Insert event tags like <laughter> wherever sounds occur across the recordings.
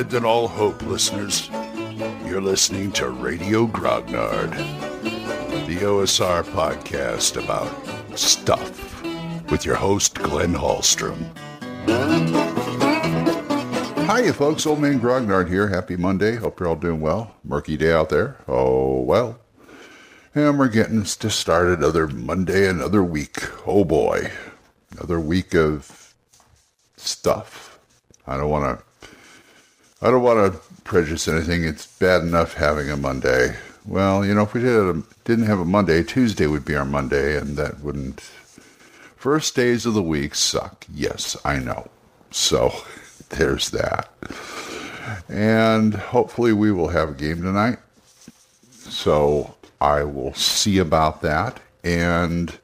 Abandon all hope, listeners. You're listening to Radio Grognard, the OSR podcast about stuff with your host, Glenn Hallstrom. Hiya, folks. Old Man Grognard here. Happy Monday. Hope you're all doing well. Murky day out there. Oh, well. And we're getting just started another Monday, another week. Oh, boy. Another week of stuff. I don't want to I don't want to prejudice anything. It's bad enough having a Monday. Well, you know, if we did a, didn't have a Monday, Tuesday would be our Monday, and that wouldn't. First days of the week suck. Yes, I know. So <laughs> there's that. And hopefully we will have a game tonight. So I will see about that. And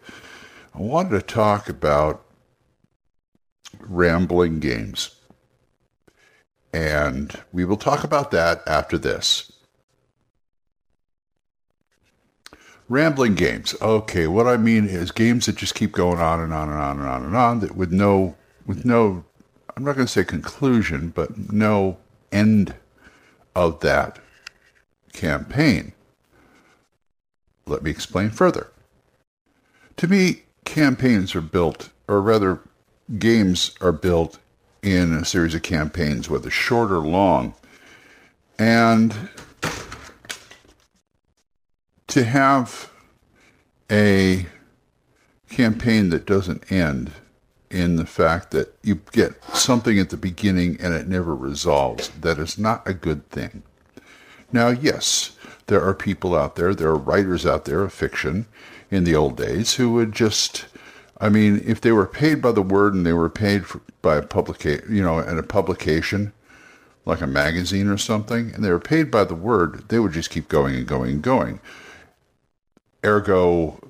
I wanted to talk about rambling games. And we will talk about that after this. Rambling games. Okay, what I mean is games that just keep going on and on and on and on and on that with no with no I'm not going to say conclusion, but no end of that campaign. Let me explain further. To me, campaigns are built, or rather, games are built in a series of campaigns, whether short or long. And to have a campaign that doesn't end in the fact that you get something at the beginning and it never resolves, that is not a good thing. Now, yes, there are people out there, there are writers out there of fiction in the old days who would just I mean, if they were paid by the word and they were paid for, by a publication, you know, in a publication like a magazine or something, and they were paid by the word, they would just keep going and going and going. Ergo,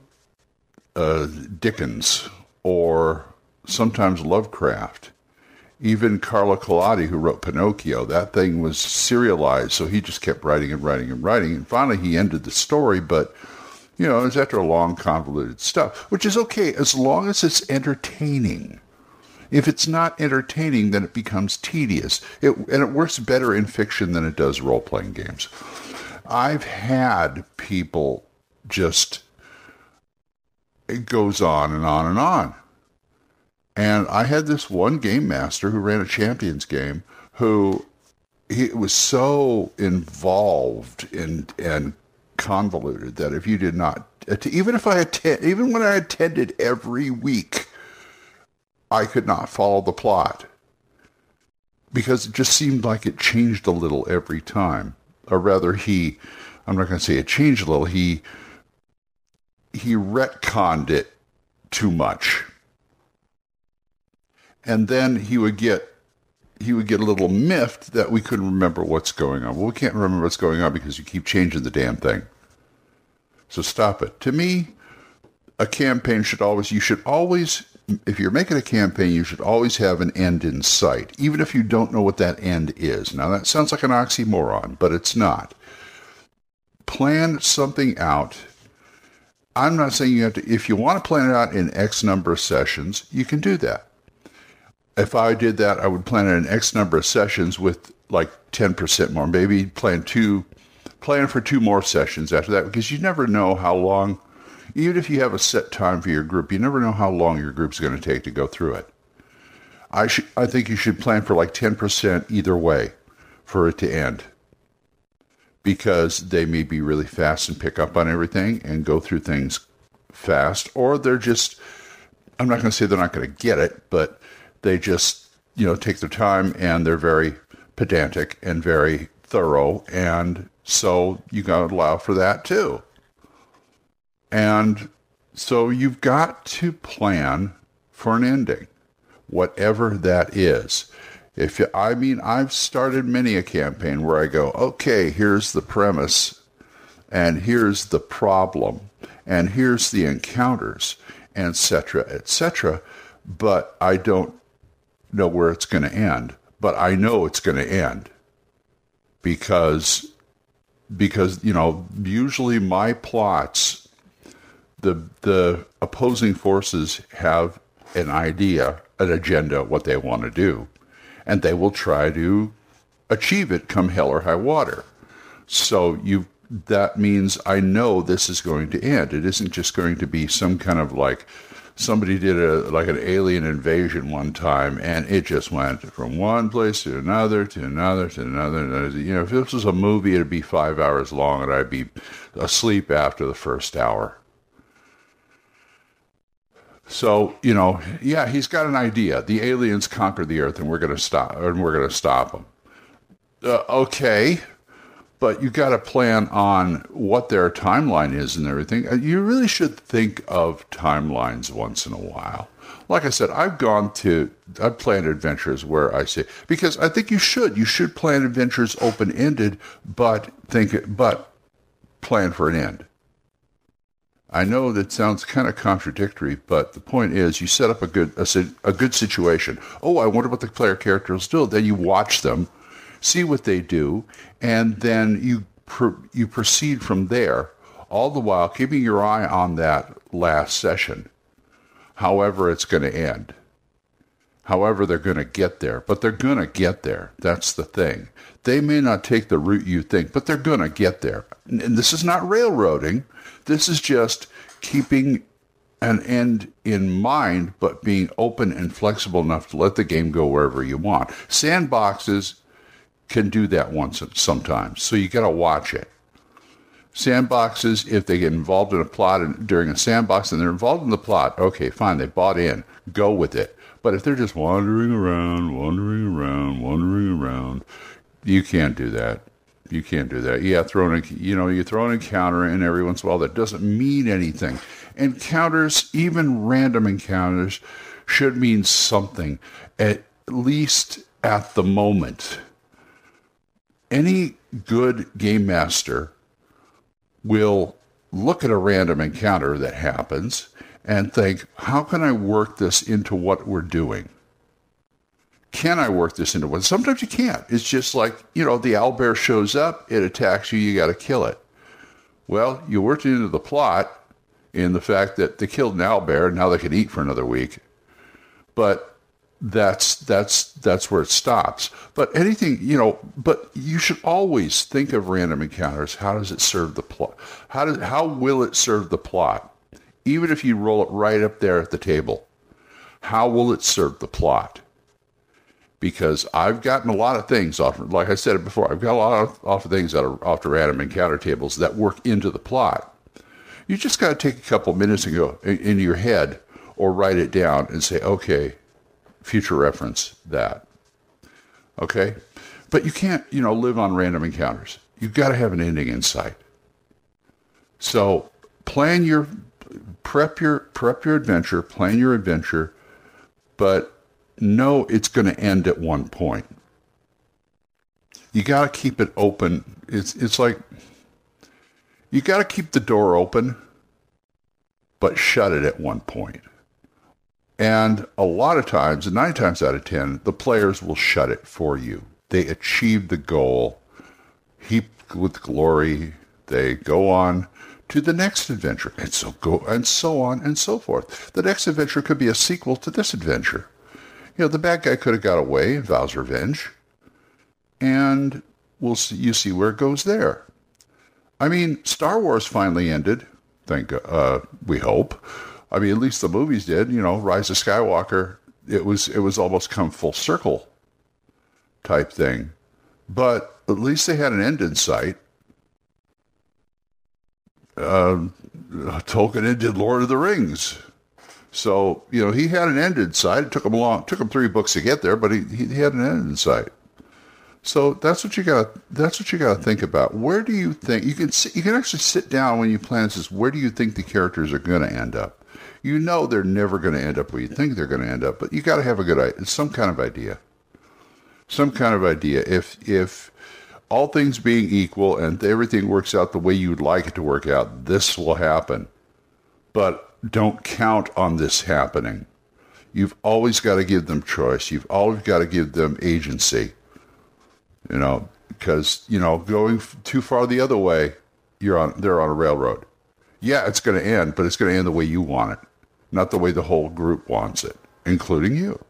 uh, Dickens or sometimes Lovecraft, even Carlo Collodi, who wrote Pinocchio, that thing was serialized, so he just kept writing and writing and writing, and finally he ended the story, but you know, it's after a long, convoluted stuff, which is okay as long as it's entertaining. If it's not entertaining, then it becomes tedious. It, and it works better in fiction than it does role playing games. I've had people just, it goes on and on and on. And I had this one game master who ran a champions game who he was so involved in and convoluted that if you did not, even if I attend, even when I attended every week, I could not follow the plot because it just seemed like it changed a little every time. Or rather, he, I'm not going to say it changed a little, he, he retconned it too much. And then he would get he would get a little miffed that we couldn't remember what's going on. Well, we can't remember what's going on because you keep changing the damn thing. So stop it. To me, a campaign should always, you should always, if you're making a campaign, you should always have an end in sight, even if you don't know what that end is. Now, that sounds like an oxymoron, but it's not. Plan something out. I'm not saying you have to, if you want to plan it out in X number of sessions, you can do that if I did that, I would plan an X number of sessions with like 10% more. Maybe plan two, plan for two more sessions after that because you never know how long, even if you have a set time for your group, you never know how long your group's going to take to go through it. I should, I think you should plan for like 10% either way for it to end because they may be really fast and pick up on everything and go through things fast, or they're just, I'm not going to say they're not going to get it, but they just, you know, take their time and they're very pedantic and very thorough. And so you got to allow for that too. And so you've got to plan for an ending, whatever that is. If you, I mean, I've started many a campaign where I go, okay, here's the premise, and here's the problem, and here's the encounters, etc., etc. But I don't know where it's going to end, but I know it's going to end because because you know usually my plots the the opposing forces have an idea, an agenda, what they want to do, and they will try to achieve it come hell or high water. So you that means I know this is going to end. It isn't just going to be some kind of like somebody did a like an alien invasion one time and it just went from one place to another to another to another. You know, if this was a movie, it'd be five hours long and I'd be asleep after the first hour. So you know, yeah, he's got an idea. The aliens conquered the Earth, and we're going to stop, and we're going to stop them. Uh, okay, but you got to plan on what their timeline is and everything. Uh, you really should think of timelines once in a while. Like I said, I've gone to, I've planned adventures where I say, because I think you should, you should plan adventures open ended, but think, but plan for an end. I know that sounds kind of contradictory, but the point is, you set up a good a, a good situation. Oh, I wonder what the player characters do. Then you watch them, see what they do, and then you you proceed from there. All the while keeping your eye on that last session, however it's going to end, however they're going to get there, but they're going to get there. That's the thing. They may not take the route you think, but they're going to get there. And this is not railroading. This is just keeping an end in mind, but being open and flexible enough to let the game go wherever you want. Sandboxes can do that once sometimes, so you got to watch it. Sandboxes, if they get involved in a plot and during a sandbox and they're involved in the plot, okay, fine, they bought in, go with it. But if they're just wandering around, wandering around, wandering around, you can't do that. You can't do that. Yeah, throw an you know you throw an encounter in every once in a while that doesn't mean anything. Encounters, even random encounters, should mean something at least at the moment. Any good game master will look at a random encounter that happens and think, how can I work this into what we're doing? can I work this into what? Sometimes you can't. It's just like, you know, the owlbear shows up, it attacks you, you got to kill it. Well, you worked it into the plot in the fact that they killed an owlbear, now they can eat for another week. But that's that's that's where it stops. But anything, you know, but you should always think of random encounters. How does it serve the plot? How does how will it serve the plot? Even if you roll it right up there at the table, how will it serve the plot? because I've gotten a lot of things off. Like I said before, I've got a lot of, off of things that are off the random encounter tables that work into the plot. You just got to take a couple minutes and go into your head or write it down and say, okay, future reference that. Okay, but you can't, you know, live on random encounters. You've got to have an ending in sight. So plan your prep your prep your adventure, plan your adventure, but know it's going to end at one point. You got to keep it open. It's it's like you got to keep the door open, but shut it at one point. And a lot of times, nine times out of ten, the players will shut it for you. They achieve the goal, heaped with glory. They go on to the next adventure, and so go and so on and so forth. The next adventure could be a sequel to this adventure. You know, the bad guy could have got away, vows revenge, and we'll see. You see where it goes there. I mean, Star Wars finally ended. Thank uh, we hope. I mean, at least the movies did. You know, Rise of Skywalker. It was it was almost come full circle type thing, but at least they had an end in sight. Uh, Tolkien ended Lord of the Rings. So you know he had an end in sight. It took him long. Took him three books to get there, but he he had an end in sight. So that's what you got. That's what you got to think about. Where do you think you can sit, you can actually sit down when you plan this? Where do you think the characters are going to end up? You know they're never going to end up where you think they're going to end up, but you got to have a good idea some kind of idea. Some kind of idea. If if all things being equal and everything works out the way you'd like it to work out, this will happen. But don't count on this happening. You've always got to give them choice. You've always got to give them agency. You know, because you know going too far the other way, you're on. They're on a railroad. Yeah, it's going to end, but it's going to end the way you want it, not the way the whole group wants it, including you.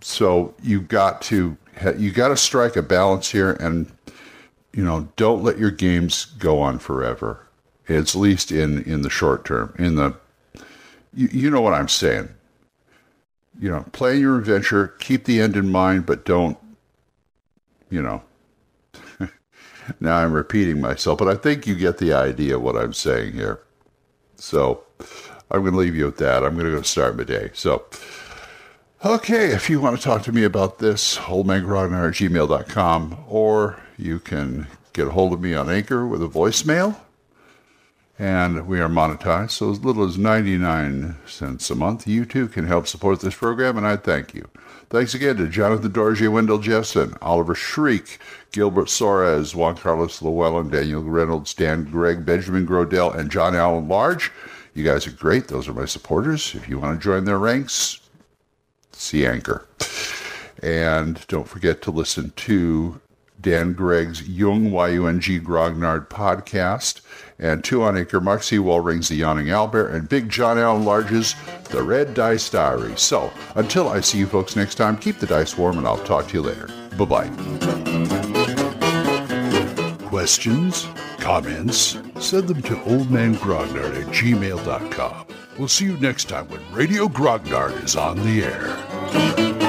So you got to you got to strike a balance here, and you know, don't let your games go on forever. At least in in the short term. In the you, you know what I'm saying. You know, play your adventure, keep the end in mind, but don't, you know. Now I'm repeating myself, but I think you get the idea of what I'm saying here. So I'm going to leave you with that. I'm going to go start my day. So, okay, if you want to talk to me about this, oldmangrognard at gmail.com, or you can get a hold of me on Anchor with a voicemail and we are monetized. So as little as 99 cents a month, you too can help support this program, and I thank you. Thanks again to Jonathan Dorje, Wendell Jessen, Oliver Shriek, Gilbert Soares, Juan Carlos Llewellyn, Daniel Reynolds, Dan Gregg, Benjamin Grodell, and John Allen Large. You guys are great. Those are my supporters. If you want to join their ranks, see Anchor. And don't forget to listen to Dan Gregg's Yung, Y-U-N-G, Grognard podcast, and two on Anchor, Mark Seawall rings The Yawning Albert, and Big John Allen Large's The Red Dice Diary. So, until I see you folks next time, keep the dice warm, and I'll talk to you later. Bye-bye. Questions? Comments? Send them to oldmangrognard at gmail.com. We'll see you next time when Radio Grognard is on the air.